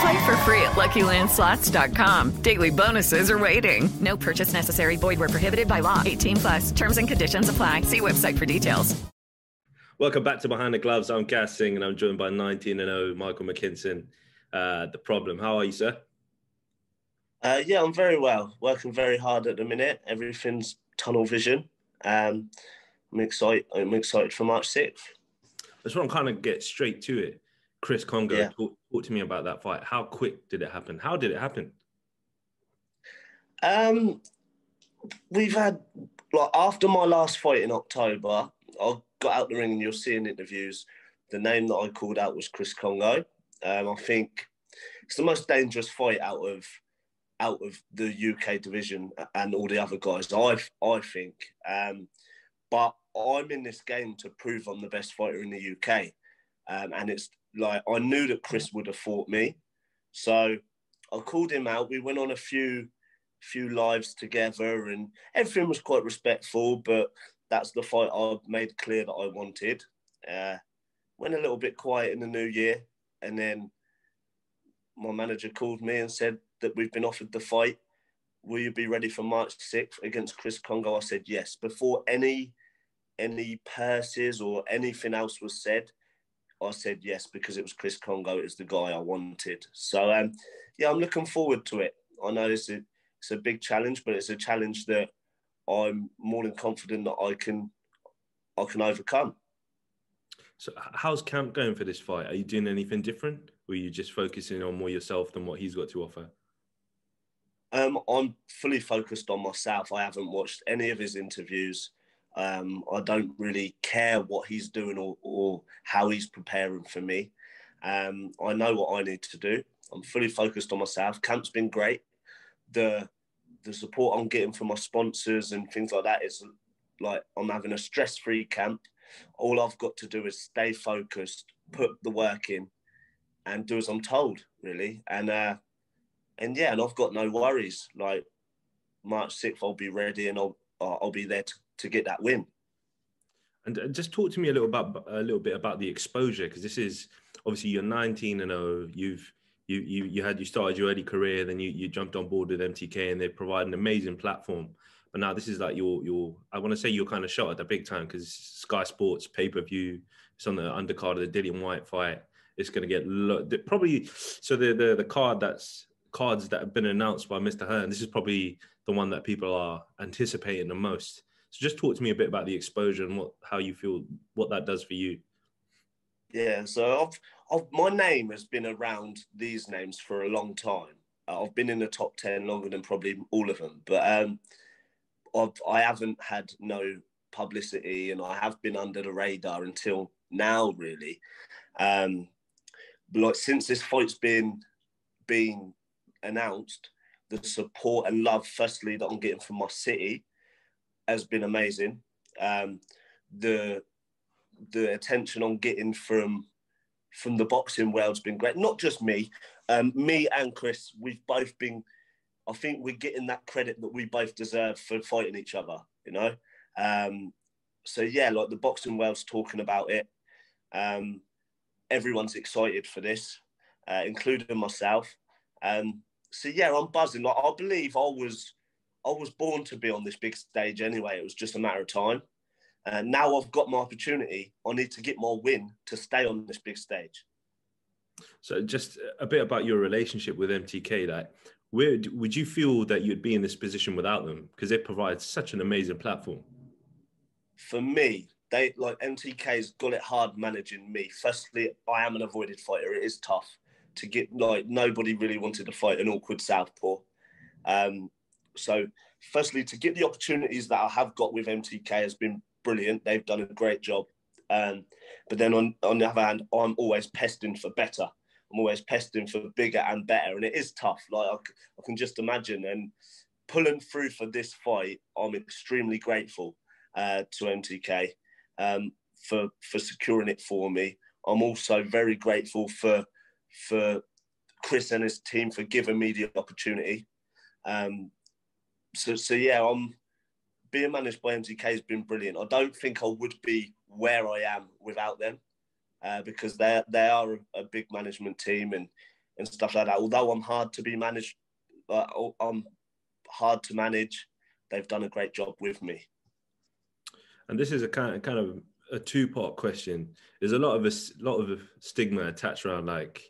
Play for free at LuckyLandSlots.com. Daily bonuses are waiting. No purchase necessary. Void where prohibited by law. 18 plus. Terms and conditions apply. See website for details. Welcome back to Behind the Gloves. I'm Gassing and I'm joined by 19 and 0 Michael McKinson. Uh, the problem. How are you, sir? Uh, yeah, I'm very well. Working very hard at the minute. Everything's tunnel vision. Um, I'm excited. I'm excited for March 6th. I just want to kind of get straight to it. Chris Kongo. Yeah. talk, talk to me about that fight. How quick did it happen? How did it happen? Um, we've had like after my last fight in October, I got out the ring and you'll see in interviews the name that I called out was Chris Kongo. Um, I think it's the most dangerous fight out of out of the UK division and all the other guys. I I think, um, but I'm in this game to prove I'm the best fighter in the UK, um, and it's like I knew that Chris would have fought me, so I called him out. We went on a few few lives together, and everything was quite respectful. But that's the fight I made clear that I wanted. Uh, went a little bit quiet in the new year, and then my manager called me and said that we've been offered the fight. Will you be ready for March 6th against Chris Kongo? I said yes. Before any any purses or anything else was said, I said yes because it was Chris Kongo. It was the guy I wanted. So um, yeah, I'm looking forward to it. I know it's a it's a big challenge, but it's a challenge that I'm more than confident that I can I can overcome. So, how's camp going for this fight? Are you doing anything different? Or are you just focusing on more yourself than what he's got to offer? Um, I'm fully focused on myself. I haven't watched any of his interviews. Um, I don't really care what he's doing or, or how he's preparing for me. Um, I know what I need to do. I'm fully focused on myself. Camp's been great. The the support I'm getting from my sponsors and things like that is like I'm having a stress-free camp. All I've got to do is stay focused, put the work in, and do as I'm told, really. And uh, and yeah, and I've got no worries. Like March 6th, I'll be ready and I'll I'll I'll be there to, to get that win. And uh, just talk to me a little about a little bit about the exposure because this is obviously you're 19 and 0. You've you you you had you started your early career, then you you jumped on board with MTK, and they provide an amazing platform. But now this is like your your I want to say you're kind of shot at the big time because Sky Sports pay per view. It's on the undercard of the Dillian Whyte fight. It's going to get lo- probably so the the the card that's cards that have been announced by Mr. Hearn. This is probably the one that people are anticipating the most. So just talk to me a bit about the exposure and what how you feel what that does for you. Yeah, so I've, I've my name has been around these names for a long time. Uh, I've been in the top ten longer than probably all of them, but um, I've, I haven't had no publicity, and I have been under the radar until now, really. Um, but like since this fight's been been announced, the support and love, firstly, that I'm getting from my city, has been amazing. Um, the the attention I'm getting from from the boxing world's been great. Not just me, um, me and Chris. We've both been. I think we're getting that credit that we both deserve for fighting each other. You know, um, so yeah, like the boxing world's talking about it. Um, everyone's excited for this, uh, including myself. Um, so yeah, I'm buzzing. Like I believe I was, I was born to be on this big stage anyway. It was just a matter of time. And now I've got my opportunity. I need to get my win to stay on this big stage. So, just a bit about your relationship with MTK. Like, where would you feel that you'd be in this position without them? Because they provide such an amazing platform. For me, they like MTK's got it hard managing me. Firstly, I am an avoided fighter. It is tough to get like nobody really wanted to fight an awkward southpaw. Um, so, firstly, to get the opportunities that I have got with MTK has been brilliant. They've done a great job. Um, but then on, on the other hand, I'm always pesting for better. I'm always pesting for bigger and better. And it is tough. Like I, I can just imagine. And pulling through for this fight, I'm extremely grateful uh, to MTK um, for, for securing it for me. I'm also very grateful for, for Chris and his team for giving me the opportunity. Um, so, so yeah, I'm being managed by MTK has been brilliant. I don't think I would be where I am without them uh, because they they are a, big management team and and stuff like that. Although I'm hard to be managed, uh, I'm hard to manage. They've done a great job with me. And this is a kind of, kind of a two part question. There's a lot of a lot of stigma attached around like,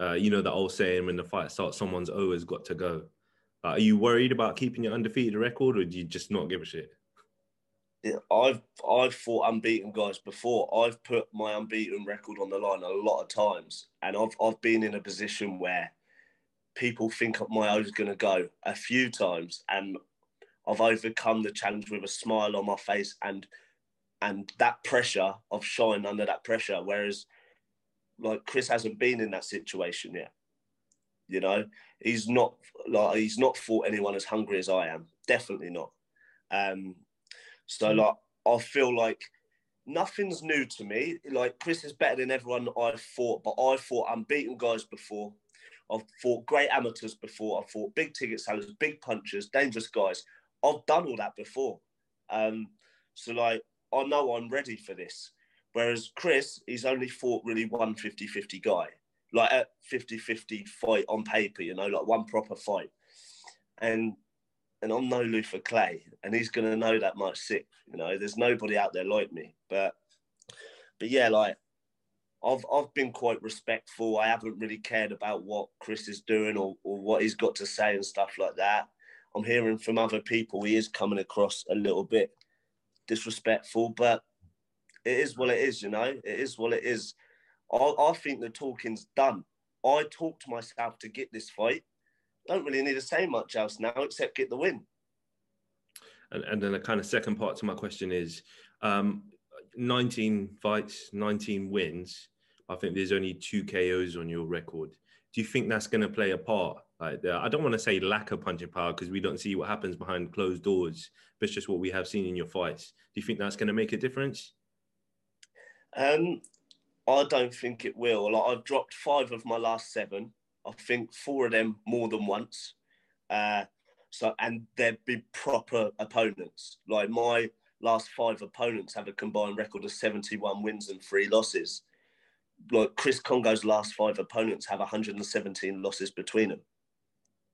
uh, you know, the old saying when the fight starts, someone's always got to go. Uh, are you worried about keeping your undefeated record, or do you just not give a shit? Yeah, I've I've fought unbeaten guys before. I've put my unbeaten record on the line a lot of times, and I've I've been in a position where people think my O's going to go a few times, and I've overcome the challenge with a smile on my face and and that pressure of shine under that pressure. Whereas, like Chris hasn't been in that situation yet. You know, he's not like he's not fought anyone as hungry as I am. Definitely not. Um, so mm. like I feel like nothing's new to me. Like Chris is better than everyone I've fought, but I fought unbeaten guys before. I've fought great amateurs before. I've fought big ticket sellers, big punchers, dangerous guys. I've done all that before. Um, so like I know I'm ready for this. Whereas Chris, he's only fought really one 50-50 guy like a 50-50 fight on paper, you know, like one proper fight. And and I'm no Luther Clay, and he's gonna know that much sick. You know, there's nobody out there like me. But but yeah, like I've I've been quite respectful. I haven't really cared about what Chris is doing or, or what he's got to say and stuff like that. I'm hearing from other people he is coming across a little bit disrespectful, but it is what it is, you know. It is what it is. I, I think the talking's done. I talked myself to get this fight. Don't really need to say much else now except get the win. And, and then the kind of second part to my question is um, 19 fights, 19 wins. I think there's only two KOs on your record. Do you think that's going to play a part? Like, I don't want to say lack of punching power because we don't see what happens behind closed doors, but it's just what we have seen in your fights. Do you think that's going to make a difference? Um, I don't think it will. Like I've dropped five of my last seven. I think four of them more than once. Uh, so and they'd be proper opponents. Like my last five opponents have a combined record of 71 wins and three losses. Like Chris Kongo's last five opponents have 117 losses between them.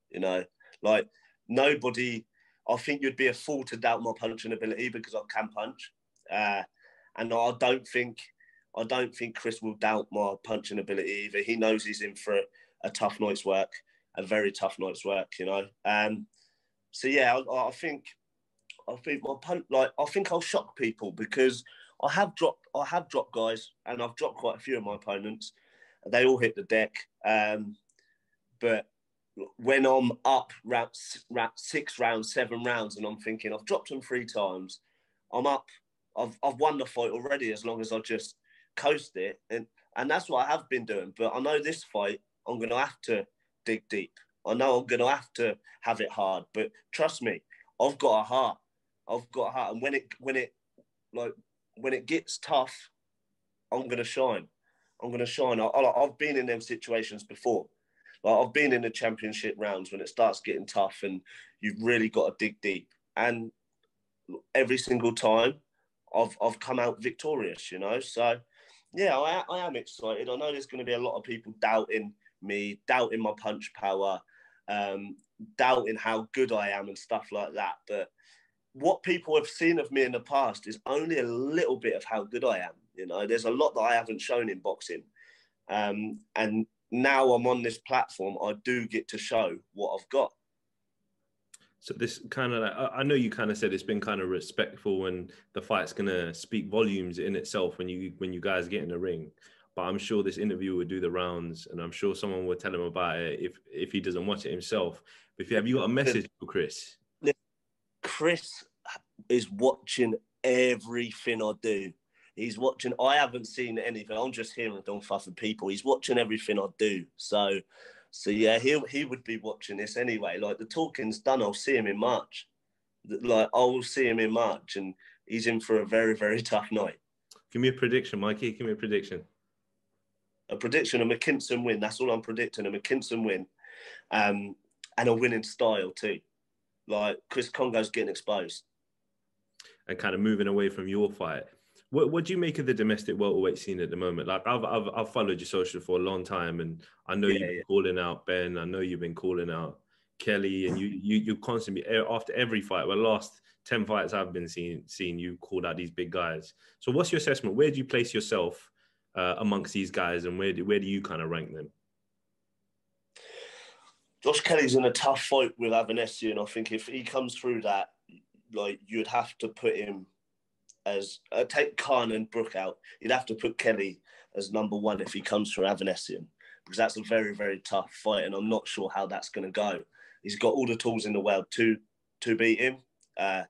You know, like nobody. I think you'd be a fool to doubt my punching ability because I can punch, uh, and I don't think I don't think Chris will doubt my punching ability either. He knows he's in for a, tough night's work, a very tough night's work, you know. Um, so yeah, I, I think I think my punch, like I think I'll shock people because I have dropped I have dropped guys and I've dropped quite a few of my opponents. They all hit the deck, um, but when I'm up round, round six rounds, seven rounds, and I'm thinking I've dropped them three times, I'm up. I've I've won the fight already as long as I just coast it, and and that's what I have been doing. But I know this fight, I'm going to have to dig deep. I know I'm going to have to have it hard. But trust me, I've got a heart. I've got a heart, and when it when it like when it gets tough, I'm going to shine. I'm to shine. I, I, I've been in them situations before. Like I've been in the championship rounds when it starts getting tough, and you've really got to dig deep. And every single time, I've I've come out victorious, you know. So yeah, I, I am excited. I know there's going to be a lot of people doubting me, doubting my punch power, um, doubting how good I am and stuff like that. But what people have seen of me in the past is only a little bit of how good I am. You know, there's a lot that I haven't shown in boxing, um, and now I'm on this platform. I do get to show what I've got. So this kind of like, I know you kind of said it's been kind of respectful and the fight's gonna speak volumes in itself when you when you guys get in the ring. But I'm sure this interview will do the rounds, and I'm sure someone will tell him about it if if he doesn't watch it himself. But if you have you got a message for Chris? Chris is watching everything I do. He's watching. I haven't seen anything. I'm just hearing don't fuss people. He's watching everything I do. So so yeah, he he would be watching this anyway. Like the talking's done. I'll see him in March. Like I will see him in March, and he's in for a very very tough night. Give me a prediction, Mikey. Give me a prediction. A prediction: a McKinson win. That's all I'm predicting. A McKinson win, um, and a winning style too. Like Chris Kongo's getting exposed, and kind of moving away from your fight. What what do you make of the domestic welterweight scene at the moment? Like I've I've, I've followed your social for a long time, and I know yeah, you've been yeah. calling out Benn. I know you've been calling out Kelly, and you you you constantly after every fight. Well, last ten fights I've been seeing seeing you called out these big guys. So what's your assessment? Where do you place yourself uh, amongst these guys, and where do where do you kind of rank them? Josh Kelly's in a tough fight with Avanesyan. I think if he comes through that, like you'd have to put him as uh, take Khan and Brook out. You'd have to put Kelly as number one if he comes for Avanesyan because that's a very very tough fight, and I'm not sure how that's going to go. He's got all the tools in the world to to beat him, uh,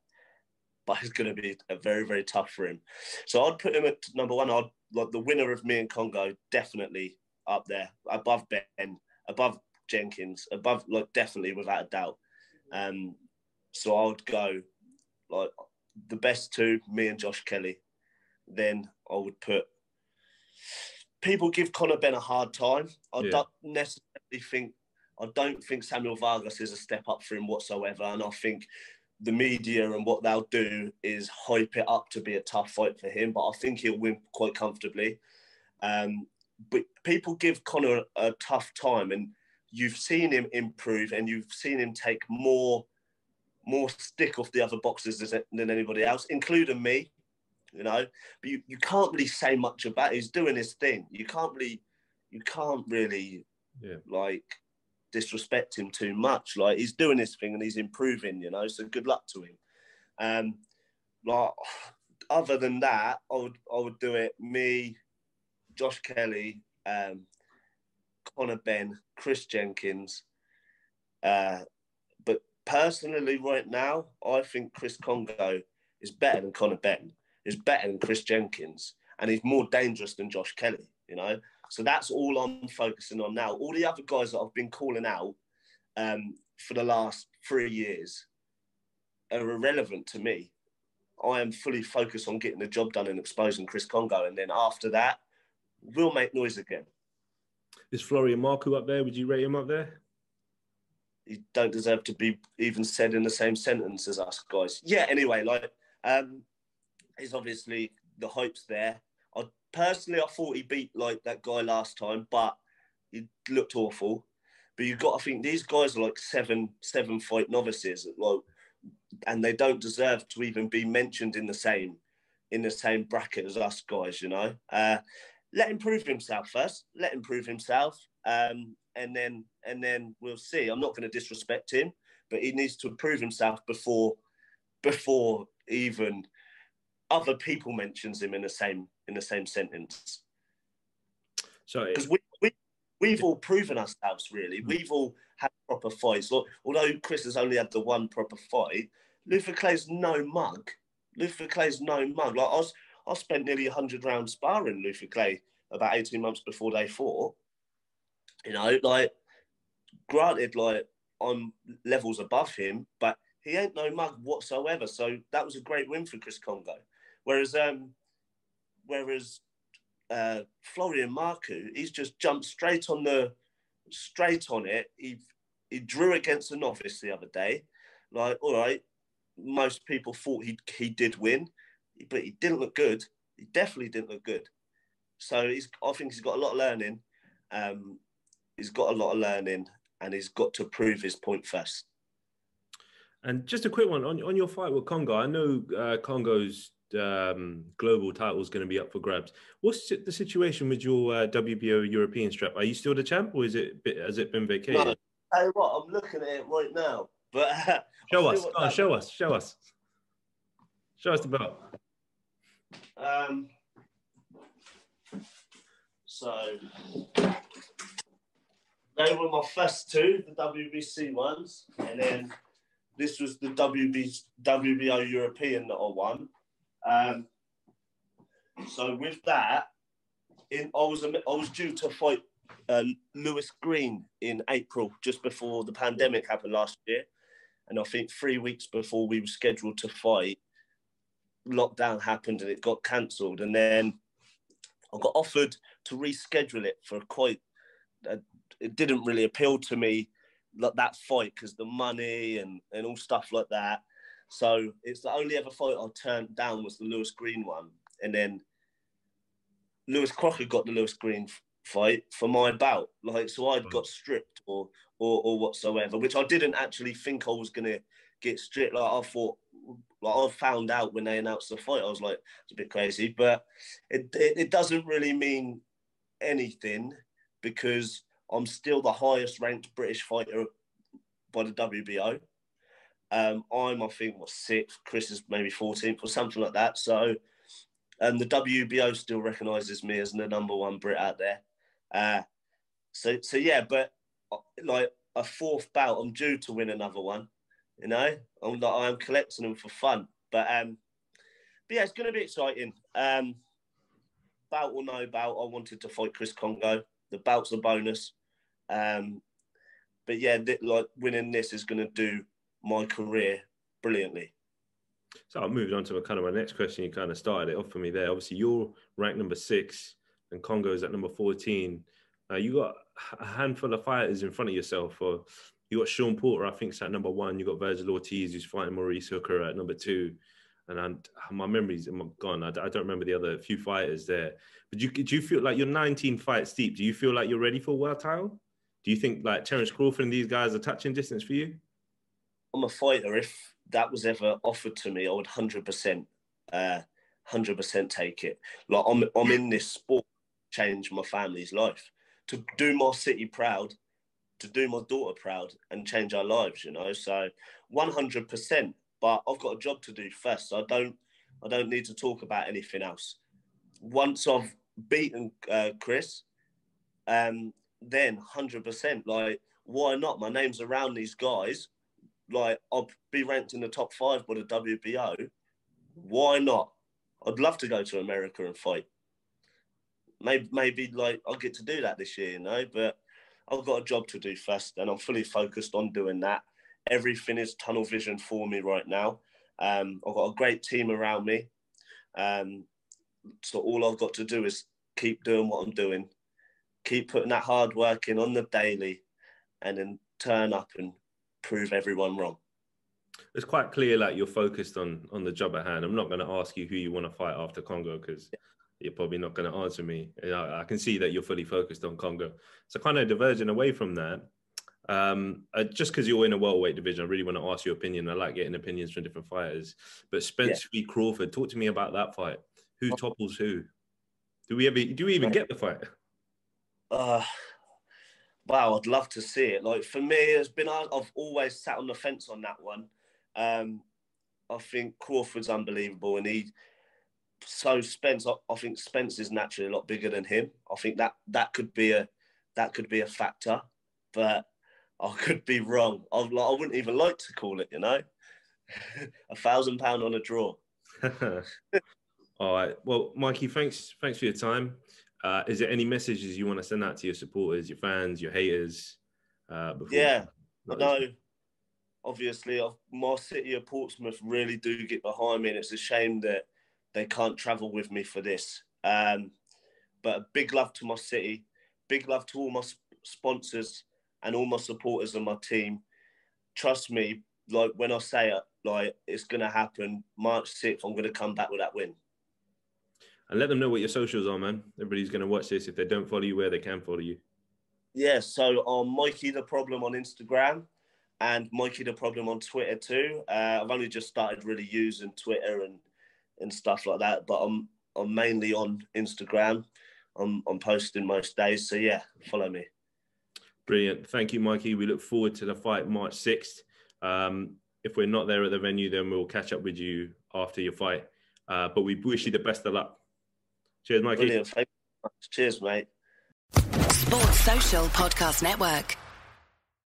but it's going to be a very very tough for him. So I'd put him at number one. I'd like the winner of me and Kongo definitely up there above Benn, above Jenkins, above like definitely without a doubt. Um, so I would go like the best two, me and Josh Kelly. Then I would put. People give Conor Benn a hard time. I yeah. don't necessarily think. I don't think Samuel Vargas is a step up for him whatsoever, and I think the media and what they'll do is hype it up to be a tough fight for him. But I think he'll win quite comfortably. Um, but people give Conor a tough time, and you've seen him improve, and you've seen him take more more stick off the other boxers than anybody else, including me. You know, but you, you can't really say much about. It. He's doing his thing. You can't really, you can't really, yeah. like disrespect him too much. Like he's doing his thing and he's improving. You know, so good luck to him. Um, like other than that, I would I would do it. Me, Josh Kelly, um, Conor Benn, Chris Jenkins, uh, personally, right now, I think Chris Kongo is better than Conor Benn, is better than Chris Jenkins, and he's more dangerous than Josh Kelly, you know? So that's all I'm focusing on now. All the other guys that I've been calling out um, for the last three years are irrelevant to me. I am fully focused on getting the job done and exposing Chris Kongo. And then after that, we'll make noise again. Is Florian Marku up there? Would you rate him up there? He don't deserve to be even said in the same sentence as us guys. Yeah. Anyway, like um, he's obviously the hopes there. I personally I thought he beat like that guy last time, but he looked awful. But you've got to think these guys are like seven seven fight novices, like, and they don't deserve to even be mentioned in the same in the same bracket as us guys. You know, uh, let him prove himself first. Let him prove himself. Um, and then and then we'll see. I'm not going to disrespect him, but he needs to prove himself before before even other people mentions him in the same in the same sentence. So because we, we we've all proven ourselves really. We've all had proper fights. Look, although Chris has only had the one proper fight, Luther Clay's no mug. Luther Clay's no mug. Like I was, I spent nearly hundred rounds sparring Luther Clay about eighteen months before day four. You know, like granted, like on levels above him, but he ain't no mug whatsoever. So that was a great win for Chris Kongo. Whereas, um, whereas uh, Florian Marku, he's just jumped straight on the straight on it. He he drew against a novice the other day. Like, all right, most people thought he he did win. But he didn't look good. He definitely didn't look good. So he's, I think he's got a lot of learning. Um, he's got a lot of learning, and he's got to prove his point first. And just a quick one on, on your fight with Kongo. I know uh, Kongo's um, global title is going to be up for grabs. What's the situation with your uh, WBO European strap? Are you still the champ, or is it has it been vacated? No, tell you what, I'm looking at it right now. But uh, show us, oh, show us, show us, show us the belt. Um, so they were my first two, the WBC ones, and then this was the WB, WBO European that I won. Um, so with that, in I was I was due to fight uh, Lewis Green in April, just before the pandemic happened last year, and I think three weeks before we were scheduled to fight, lockdown happened and it got cancelled, and then I got offered to reschedule it for quite. Uh, it didn't really appeal to me like that fight because the money and and all stuff like that. So it's the only ever fight I turned down was the Lewis Green one, and then Lewis Crocker got the Lewis Green fight for my bout. Like so, I'd got stripped or or, or whatsoever, which I didn't actually think I was gonna get stripped. Like I thought, like I found out when they announced the fight, I was like, it's a bit crazy, but it, it, it doesn't really mean anything because I'm still the highest ranked British fighter by the WBO. Um, I'm, I think, what sixth. Chris is maybe 14th or something like that. So, and um, the WBO still recognises me as the number one Brit out there. Uh, so, so yeah, but uh, like a fourth bout, I'm due to win another one. You know, I'm like I'm collecting them for fun. But um, but yeah, it's to be exciting. Um, bout or no bout, I wanted to fight Chris Kongo. The bout's a bonus. Um, but yeah, th- like winning this is to do my career brilliantly. So I'm moving on to my, kind of my next question. You kind of started it off for me there. Obviously, you're ranked number six, and Kongo is at number 14. Uh, you got a handful of fighters in front of yourself. Or you got Sean Porter, I think, is at number one. You got Vergil Ortiz, who's fighting Maurice Hooker at number two. And I'm, my memories are gone. I, I, don't remember the other few fighters there. But do you, do you feel like you're 19 fights deep? Do you feel like you're ready for a world title? Do you think like Terence Crawford and these guys are touching distance for you? I'm a fighter. If that was ever offered to me, I would hundred percent, uh, hundred percent take it. Like I'm, I'm in this sport, change my family's life, to do my city proud, to do my daughter proud, and change our lives. You know, so one hundred percent. But I've got a job to do first. So I don't, I don't need to talk about anything else. Once I've beaten uh, Chris, um, then hundred percent. Like, why not? My name's around these guys like I'll be ranked in the top five by the WBO. Why not? I'd love to go to America and fight. Maybe, maybe like I'll get to do that this year, you know. But I've got a job to do first, and I'm fully focused on doing that. Everything is tunnel vision for me right now. Um, I've got a great team around me, um, so all I've got to do is keep doing what I'm doing, keep putting that hard work in on the daily, and then turn up and prove everyone wrong. It's quite clear, like you're focused on on the job at hand. I'm not going to ask you who you want to fight after Kongo because yeah. You're probably not going to answer me. I, I, can see that you're fully focused on Kongo. So, kind of diverging away from that, um, uh, just because you're in a welterweight division, I really want to ask your opinion. I like getting opinions from different fighters. But Spence yeah. v Crawford, talk to me about that fight. Who topples who? Do we ever? Do we even get the fight? Uh, wow, I'd love to see it. Like for me, it's been I've always sat on the fence on that one. Um, I think Crawford's unbelievable, and he. So Spence, I, think Spence is naturally a lot bigger than him. I think that that could be a that could be a factor, but I could be wrong. I, I wouldn't even like to call it. You know, a thousand pound on a draw. All right. Well, Mikey, thanks thanks for your time. Uh, is there any messages you want to send out to your supporters, your fans, your haters? Uh, yeah, know. Obviously, my city of Portsmouth really do get behind me, and it's a shame that they can't travel with me for this. Um, but a big love to my city, big love to all my sponsors and all my supporters and my team. Trust me, like when I say it, like it's gonna happen. March sixth, I'm gonna come back with that win. And let them know what your socials are, man. Everybody's going to watch this. If they don't follow you, where they can follow you. Yeah, so on Mikey the Problem on Instagram and Mikey the Problem on Twitter too. Uh, I've only just started really using Twitter and and stuff like that, but I'm I'm mainly on Instagram. I'm I'm posting most days, so yeah, follow me. Brilliant. Thank you, Mikey. We look forward to the fight March 6th. Um, if we're not there at the venue, then we'll catch up with you after your fight. Uh, but we wish you the best of luck. Cheers, Mikey. Brilliant. Thank you. Cheers, mate. Sports Social Podcast Network.